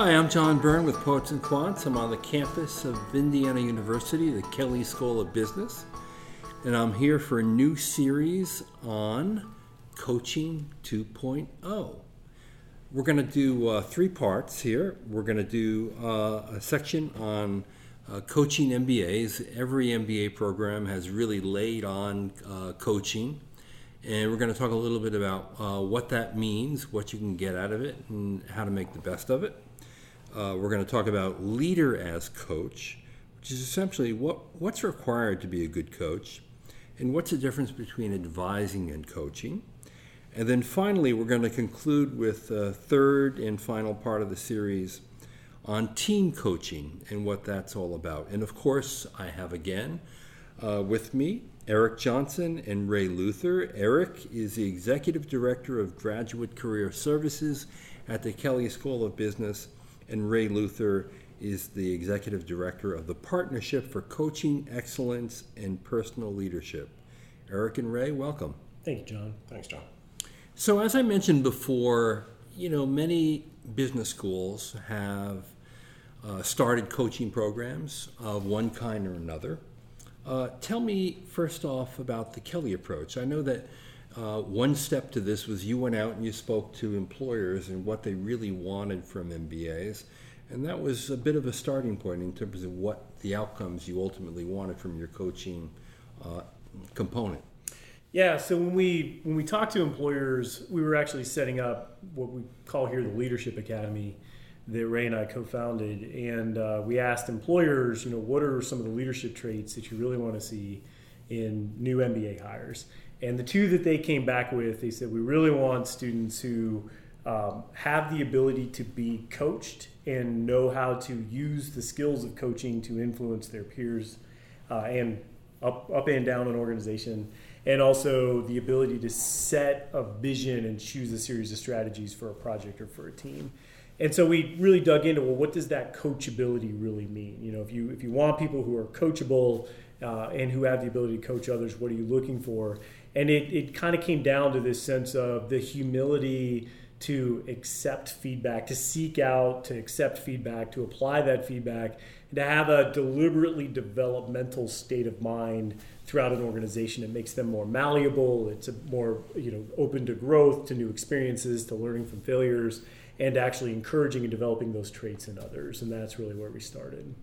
Hi, I'm John Byrne with Poets and Quants. I'm on the campus of Indiana University, the Kelley School of Business, and I'm here for a new series on Coaching 2.0. We're going to do uh, three parts here. We're going to do uh, a section on uh, coaching MBAs. Every MBA program has really laid on uh, coaching and we're going to talk a little bit about uh, what that means, what you can get out of it, and how to make the best of it. Uh, we're going to talk about leader as coach, which is essentially what, what's required to be a good coach, and what's the difference between advising and coaching. And then finally, we're going to conclude with the third and final part of the series on team coaching and what that's all about. And of course, I have again uh, with me Eric Johnson and Ray Luther. Eric is the Executive Director of Graduate Career Services at the Kelley School of Business, and Ray Luther is the Executive Director of the Partnership for Coaching Excellence and Personal Leadership. Eric and Ray, welcome. Thank you, John. Thanks, John. So, as I mentioned before, you know, many business schools have uh, started coaching programs of one kind or another. Uh, tell me first off about the Kelley approach. I know that uh, one step to this was you went out and you spoke to employers and what they really wanted from MBAs, and that was a bit of a starting point in terms of what the outcomes you ultimately wanted from your coaching uh, component. Yeah, so when we when we talked to employers, we were actually setting up what we call here the Leadership Academy that Ray and I co-founded, and uh, we asked employers, you know, what are some of the leadership traits that you really want to see in new MBA hires? And the two that they came back with, they said we really want students who um, have the ability to be coached and know how to use the skills of coaching to influence their peers uh, and up, up and down an organization, and also the ability to set a vision and choose a series of strategies for a project or for a team. And so we really dug into well what does that coachability really mean? You know if you if you want people who are coachable uh, and who have the ability to coach others what are you looking for and it, it kind of came down to this sense of the humility to accept feedback to seek out to accept feedback to apply that feedback and to have a deliberately developmental state of mind throughout an organization it makes them more malleable it's more you know open to growth to new experiences to learning from failures and actually encouraging and developing those traits in others. And that's really where we started.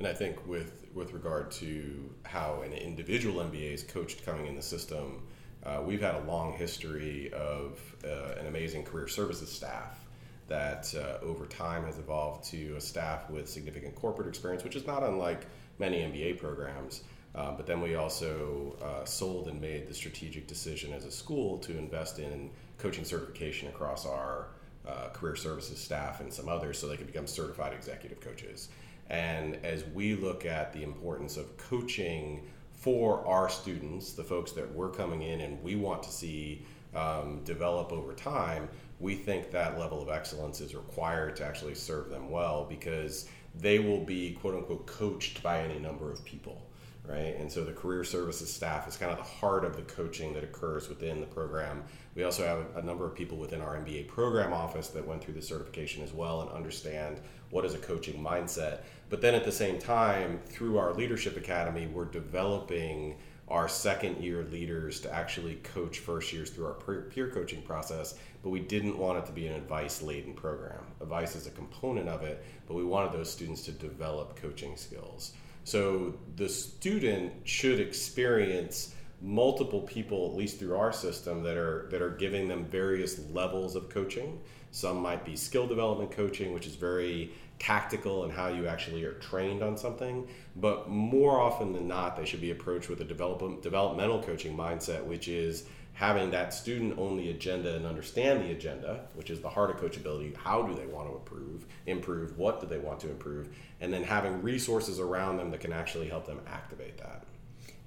And I think with with regard to how an individual MBA is coached coming in the system, uh, we've had a long history of uh, an amazing career services staff that uh, over time has evolved to a staff with significant corporate experience, which is not unlike many MBA programs. Uh, but then we also uh, sold and made the strategic decision as a school to invest in coaching certification across our uh, career services staff and some others so they can become certified executive coaches. And as we look at the importance of coaching for our students, the folks that we're coming in and we want to see um, develop over time, we think that level of excellence is required to actually serve them well because they will be quote unquote coached by any number of people right? And so the career services staff is kind of the heart of the coaching that occurs within the program. We also have a, number of people within our MBA program office that went through the certification as well and understand what is a coaching mindset. But then at the same time, through our leadership academy, we're developing our second year leaders to actually coach first years through our peer coaching process, but we didn't want it to be an advice laden program. Advice is a component of it, but we wanted those students to develop coaching skills. So the student should experience multiple people, at least through our system, that are that are giving them various levels of coaching. Some might be skill development coaching, which is very tactical and how you actually are trained on something. But more often than not, they should be approached with a develop, developmental coaching mindset, which is having that student own the agenda and understand the agenda, which is the heart of coachability. How do they want to improve? Improve. What do they want to improve? And then having resources around them that can actually help them activate that.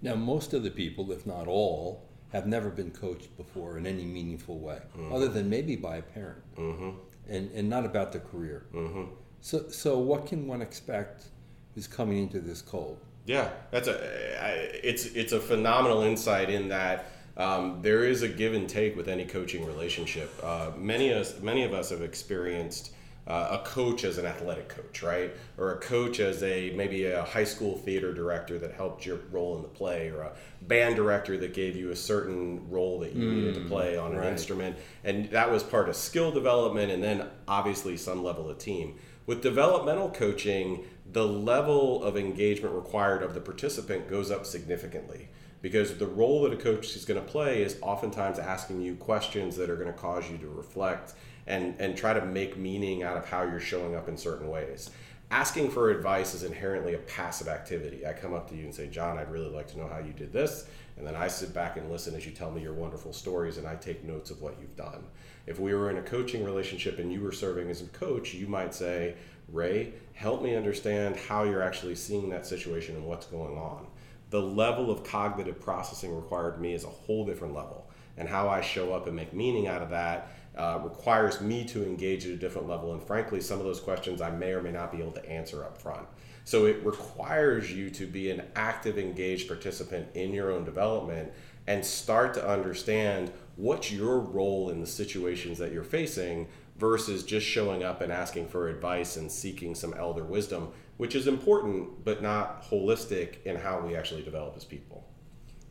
Now, most of the people, if not all, have never been coached before in any meaningful way, mm-hmm. other than maybe by a parent, mm-hmm. and and not about their career. Mm-hmm. So, so what can one expect who's coming into this cold? Yeah, that's a it's it's a phenomenal insight in that um, there is a give and take with any coaching relationship. Uh, many us, many of us have experienced uh, a coach as an athletic coach, right? Or a coach as a maybe a high school theater director that helped your role in the play, or a band director that gave you a certain role that you mm, needed to mm, play on right. an instrument. And that was part of skill development and then obviously some level of team. With developmental coaching, the level of engagement required of the participant goes up significantly because the role that a coach is going to play is oftentimes asking you questions that are going to cause you to reflect and and try to make meaning out of how you're showing up in certain ways. Asking for advice is inherently a passive activity. I come up to you and say john i'd really like to know how you did this and then i sit back and listen as you tell me your wonderful stories and i take notes of what you've done. If we were in a coaching relationship and you were serving as a coach you might say ray help me understand how you're actually seeing that situation and what's going on. The level of cognitive processing required me is a whole different level and how i show up and make meaning out of that uh, requires me to engage at a different level. And frankly, some of those questions I may or may not be able to answer up front. So it requires you to be an active, engaged participant in your own development and start to understand what's your role in the situations that you're facing versus just showing up and asking for advice and seeking some elder wisdom, which is important but not holistic in how we actually develop as people.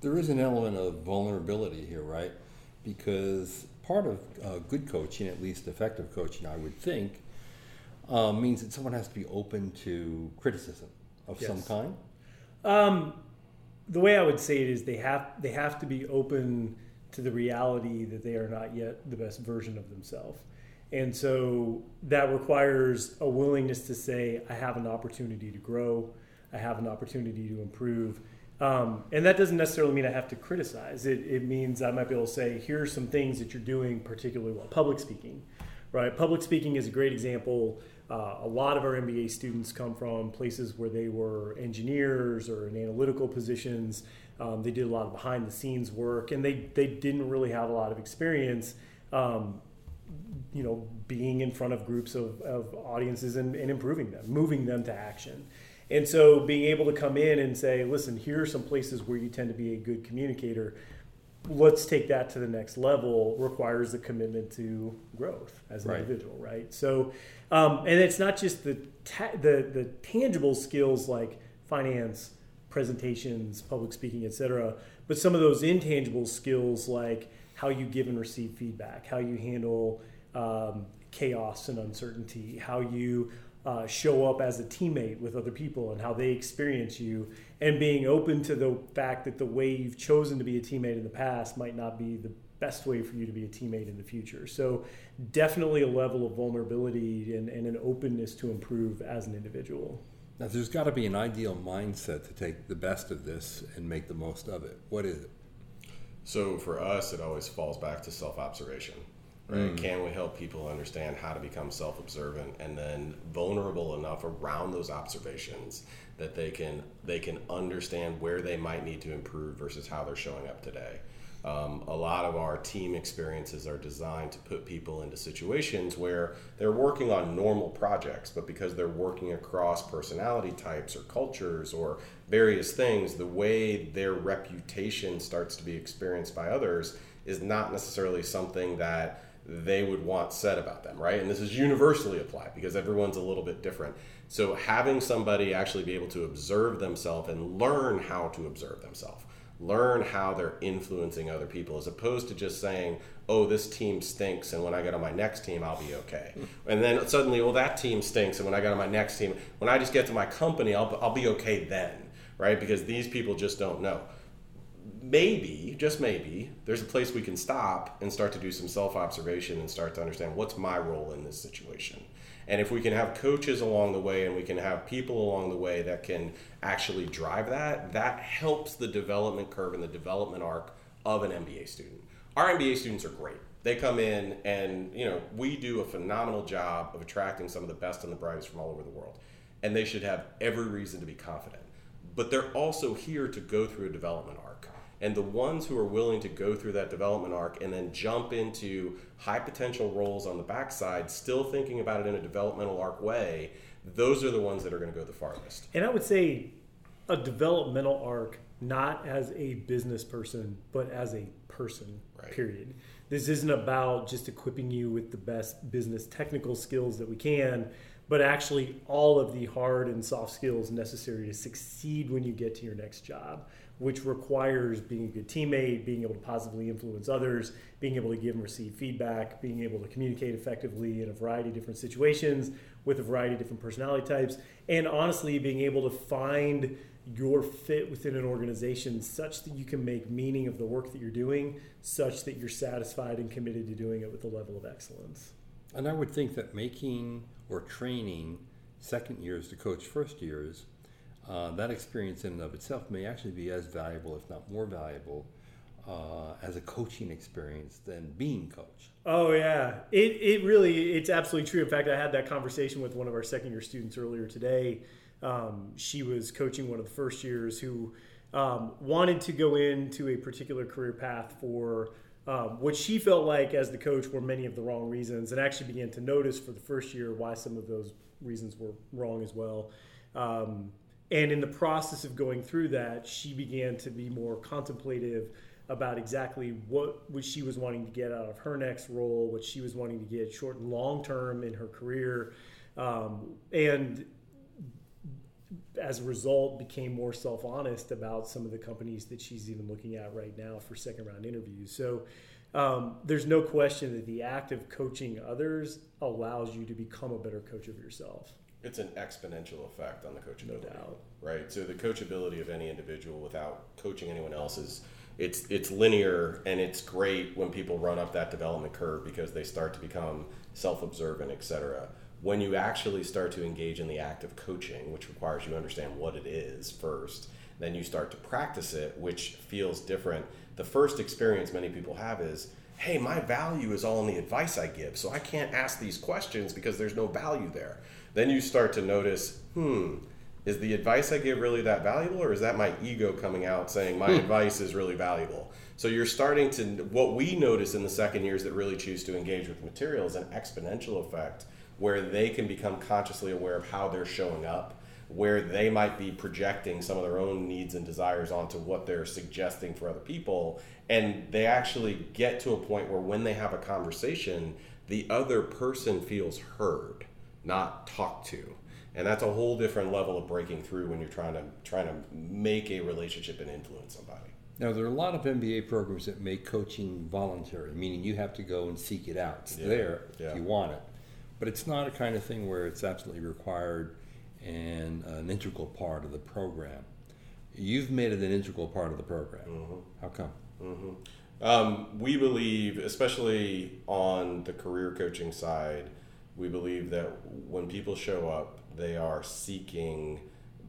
There is an element of vulnerability here, right? Because part of uh, good coaching, at least effective coaching, I would think, uh, means that someone has to be open to criticism of yes. some kind. Um, the way I would say it is they have they have to be open to the reality that they are not yet the best version of themselves. And so that requires a willingness to say, I have an opportunity to grow, I have an opportunity to improve, um, and that doesn't necessarily mean I have to criticize. It, it means I might be able to say, here are some things that you're doing particularly well. Public speaking, right? Public speaking is a great example. Uh, a lot of our MBA students come from places where they were engineers or in analytical positions. Um, they did a lot of behind the scenes work, and they, they didn't really have a lot of experience. Um, you know, being in front of groups of, of audiences and, and improving them, moving them to action. And so being able to come in and say, listen, here are some places where you tend to be a good communicator. Let's take that to the next level requires a commitment to growth as an right. individual, right? So, um, and it's not just the, ta- the the tangible skills like finance, presentations, public speaking, etc., but some of those intangible skills like how you give and receive feedback, how you handle um, chaos and uncertainty, how you uh, show up as a teammate with other people and how they experience you, and being open to the fact that the way you've chosen to be a teammate in the past might not be the best way for you to be a teammate in the future. So, definitely a level of vulnerability and, and an openness to improve as an individual. Now, there's got to be an ideal mindset to take the best of this and make the most of it. What is it? So, for us, it always falls back to self observation right? Mm. Can we help people understand how to become self observant and then vulnerable enough around those observations that they can they can understand where they might need to improve versus how they're showing up today. Um, a lot of our team experiences are designed to put people into situations where they're working on normal projects, but because they're working across personality types or cultures or various things, the way their reputation starts to be experienced by others is not necessarily something that they would want said about them, right? And this is universally applied because everyone's a little bit different. So having somebody actually be able to observe themselves and learn how to observe themselves, learn how they're influencing other people, as opposed to just saying, "Oh, this team stinks, and when I get on my next team, I'll be okay." and then suddenly, "Oh, that team stinks, and when I get on my next team, when I just get to my company, I'll I'll be okay then." Right? Because these people just don't know maybe, just maybe, there's a place we can stop and start to do some self observation and start to understand what's my role in this situation. And if we can have coaches along the way and we can have people along the way that can actually drive that, that helps the development curve and the development arc of an MBA student. Our MBA students are great. They come in and, you know, we do a phenomenal job of attracting some of the best and the brightest from all over the world. And they should have every reason to be confident. But they're also here to go through a development arc and the ones who are willing to go through that development arc and then jump into high potential roles on the backside, still thinking about it in a developmental arc way, those are the ones that are going to go the farthest. And I would say a developmental arc, not as a business person, but as a person, right. period. This isn't about just equipping you with the best business technical skills that we can, but actually all of the hard and soft skills necessary to succeed when you get to your next job, which requires being a good teammate, being able to positively influence others, being able to give and receive feedback, being able to communicate effectively in a variety of different situations with a variety of different personality types, and honestly, being able to find your fit within an organization such that you can make meaning of the work that you're doing, such that you're satisfied and committed to doing it with a level of excellence. And I would think that making or training second years to coach first years, uh, that experience in and of itself may actually be as valuable, if not more valuable, uh, as a coaching experience than being coached. Oh yeah, it it really it's absolutely true. In fact, I had that conversation with one of our second year students earlier today. Um, she was coaching one of the first years who um, wanted to go into a particular career path for um, what she felt like as the coach were many of the wrong reasons, and actually began to notice for the first year why some of those reasons were wrong as well. Um, and in the process of going through that, she began to be more contemplative about exactly what, she was wanting to get out of her next role, what she was wanting to get short and long term in her career. Um, and as a result, became more self honest about some of the companies that she's even looking at right now for second round interviews. So um, there's no question that the act of coaching others allows you to become a better coach of yourself. It's an exponential effect on the coachability, No right? So the coachability of any individual without coaching anyone else is it's it's linear and it's great when people run up that development curve because they start to become self-observant, et cetera. When you actually start to engage in the act of coaching, which requires you to understand what it is first, then you start to practice it, which feels different. The first experience many people have is, hey, my value is all in the advice I give, so I can't ask these questions because there's no value there. Then you start to notice, hmm, is the advice I give really that valuable, or is that my ego coming out saying my advice is really valuable? So you're starting to, what we notice in the second years that really choose to engage with material is an exponential effect where they can become consciously aware of how they're showing up, where they might be projecting some of their own needs and desires onto what they're suggesting for other people. And they actually get to a point where when they have a conversation, the other person feels heard, not talked to. And that's a whole different level of breaking through when you're trying to trying to make a relationship and influence somebody. Now, there are a lot of MBA programs that make coaching voluntary, meaning you have to go and seek it out. It's Yeah, there yeah. if you want it. But it's not a kind of thing where it's absolutely required and an integral part of the program. You've made it an integral part of the program. Mm-hmm. How come? Um, we believe, especially on the career coaching side, we believe that when people show up, they are seeking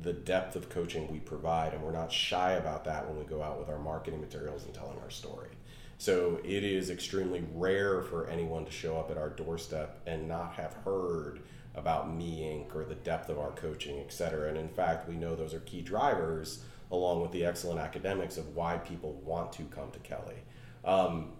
the depth of coaching we provide, and we're not shy about that when we go out with our marketing materials and telling our story. So it is extremely rare for anyone to show up at our doorstep and not have heard about Me Inc. or the depth of our coaching, et cetera. And in fact, we know those are key drivers, along with the excellent academics, of why people want to come to Kelley. Um,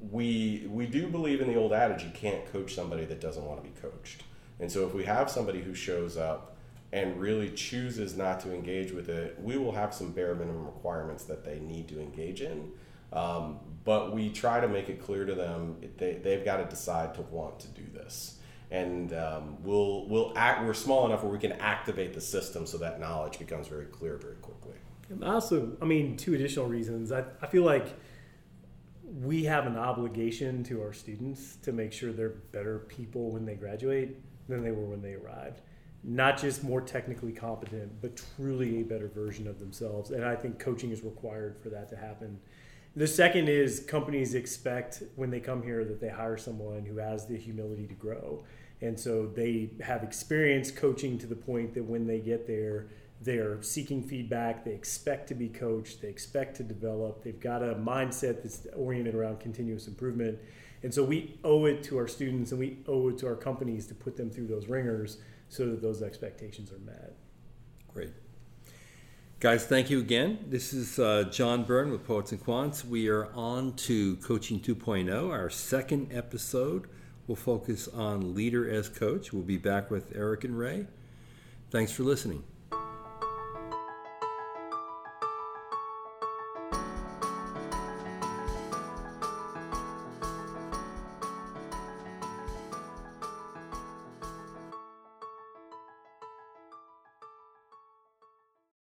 we we do believe in the old adage you can't coach somebody that doesn't want to be coached. And so if we have somebody who shows up and really chooses not to engage with it, we will have some bare minimum requirements that they need to engage in. Um, but we try to make it clear to them they, they've got to decide to want to do this. And um, we'll we'll act. We're small enough where we can activate the system so that knowledge becomes very clear very quickly. And Also, I mean, two additional reasons. I, I feel like we have an obligation to our students to make sure they're better people when they graduate than they were when they arrived. Not just more technically competent, but truly a better version of themselves. And I think coaching is required for that to happen. The second is companies expect when they come here that they hire someone who has the humility to grow. And so they have experience coaching to the point that when they get there, they're seeking feedback, they expect to be coached, they expect to develop, they've got a mindset that's oriented around continuous improvement. And so we owe it to our students and we owe it to our companies to put them through those ringers so that those expectations are met. Great. Guys, thank you again. This is uh, John Byrne with Poets and Quants. We are on to Coaching 2.0. Our second episode will focus on leader as coach. We'll be back with Eric and Ray. Thanks for listening.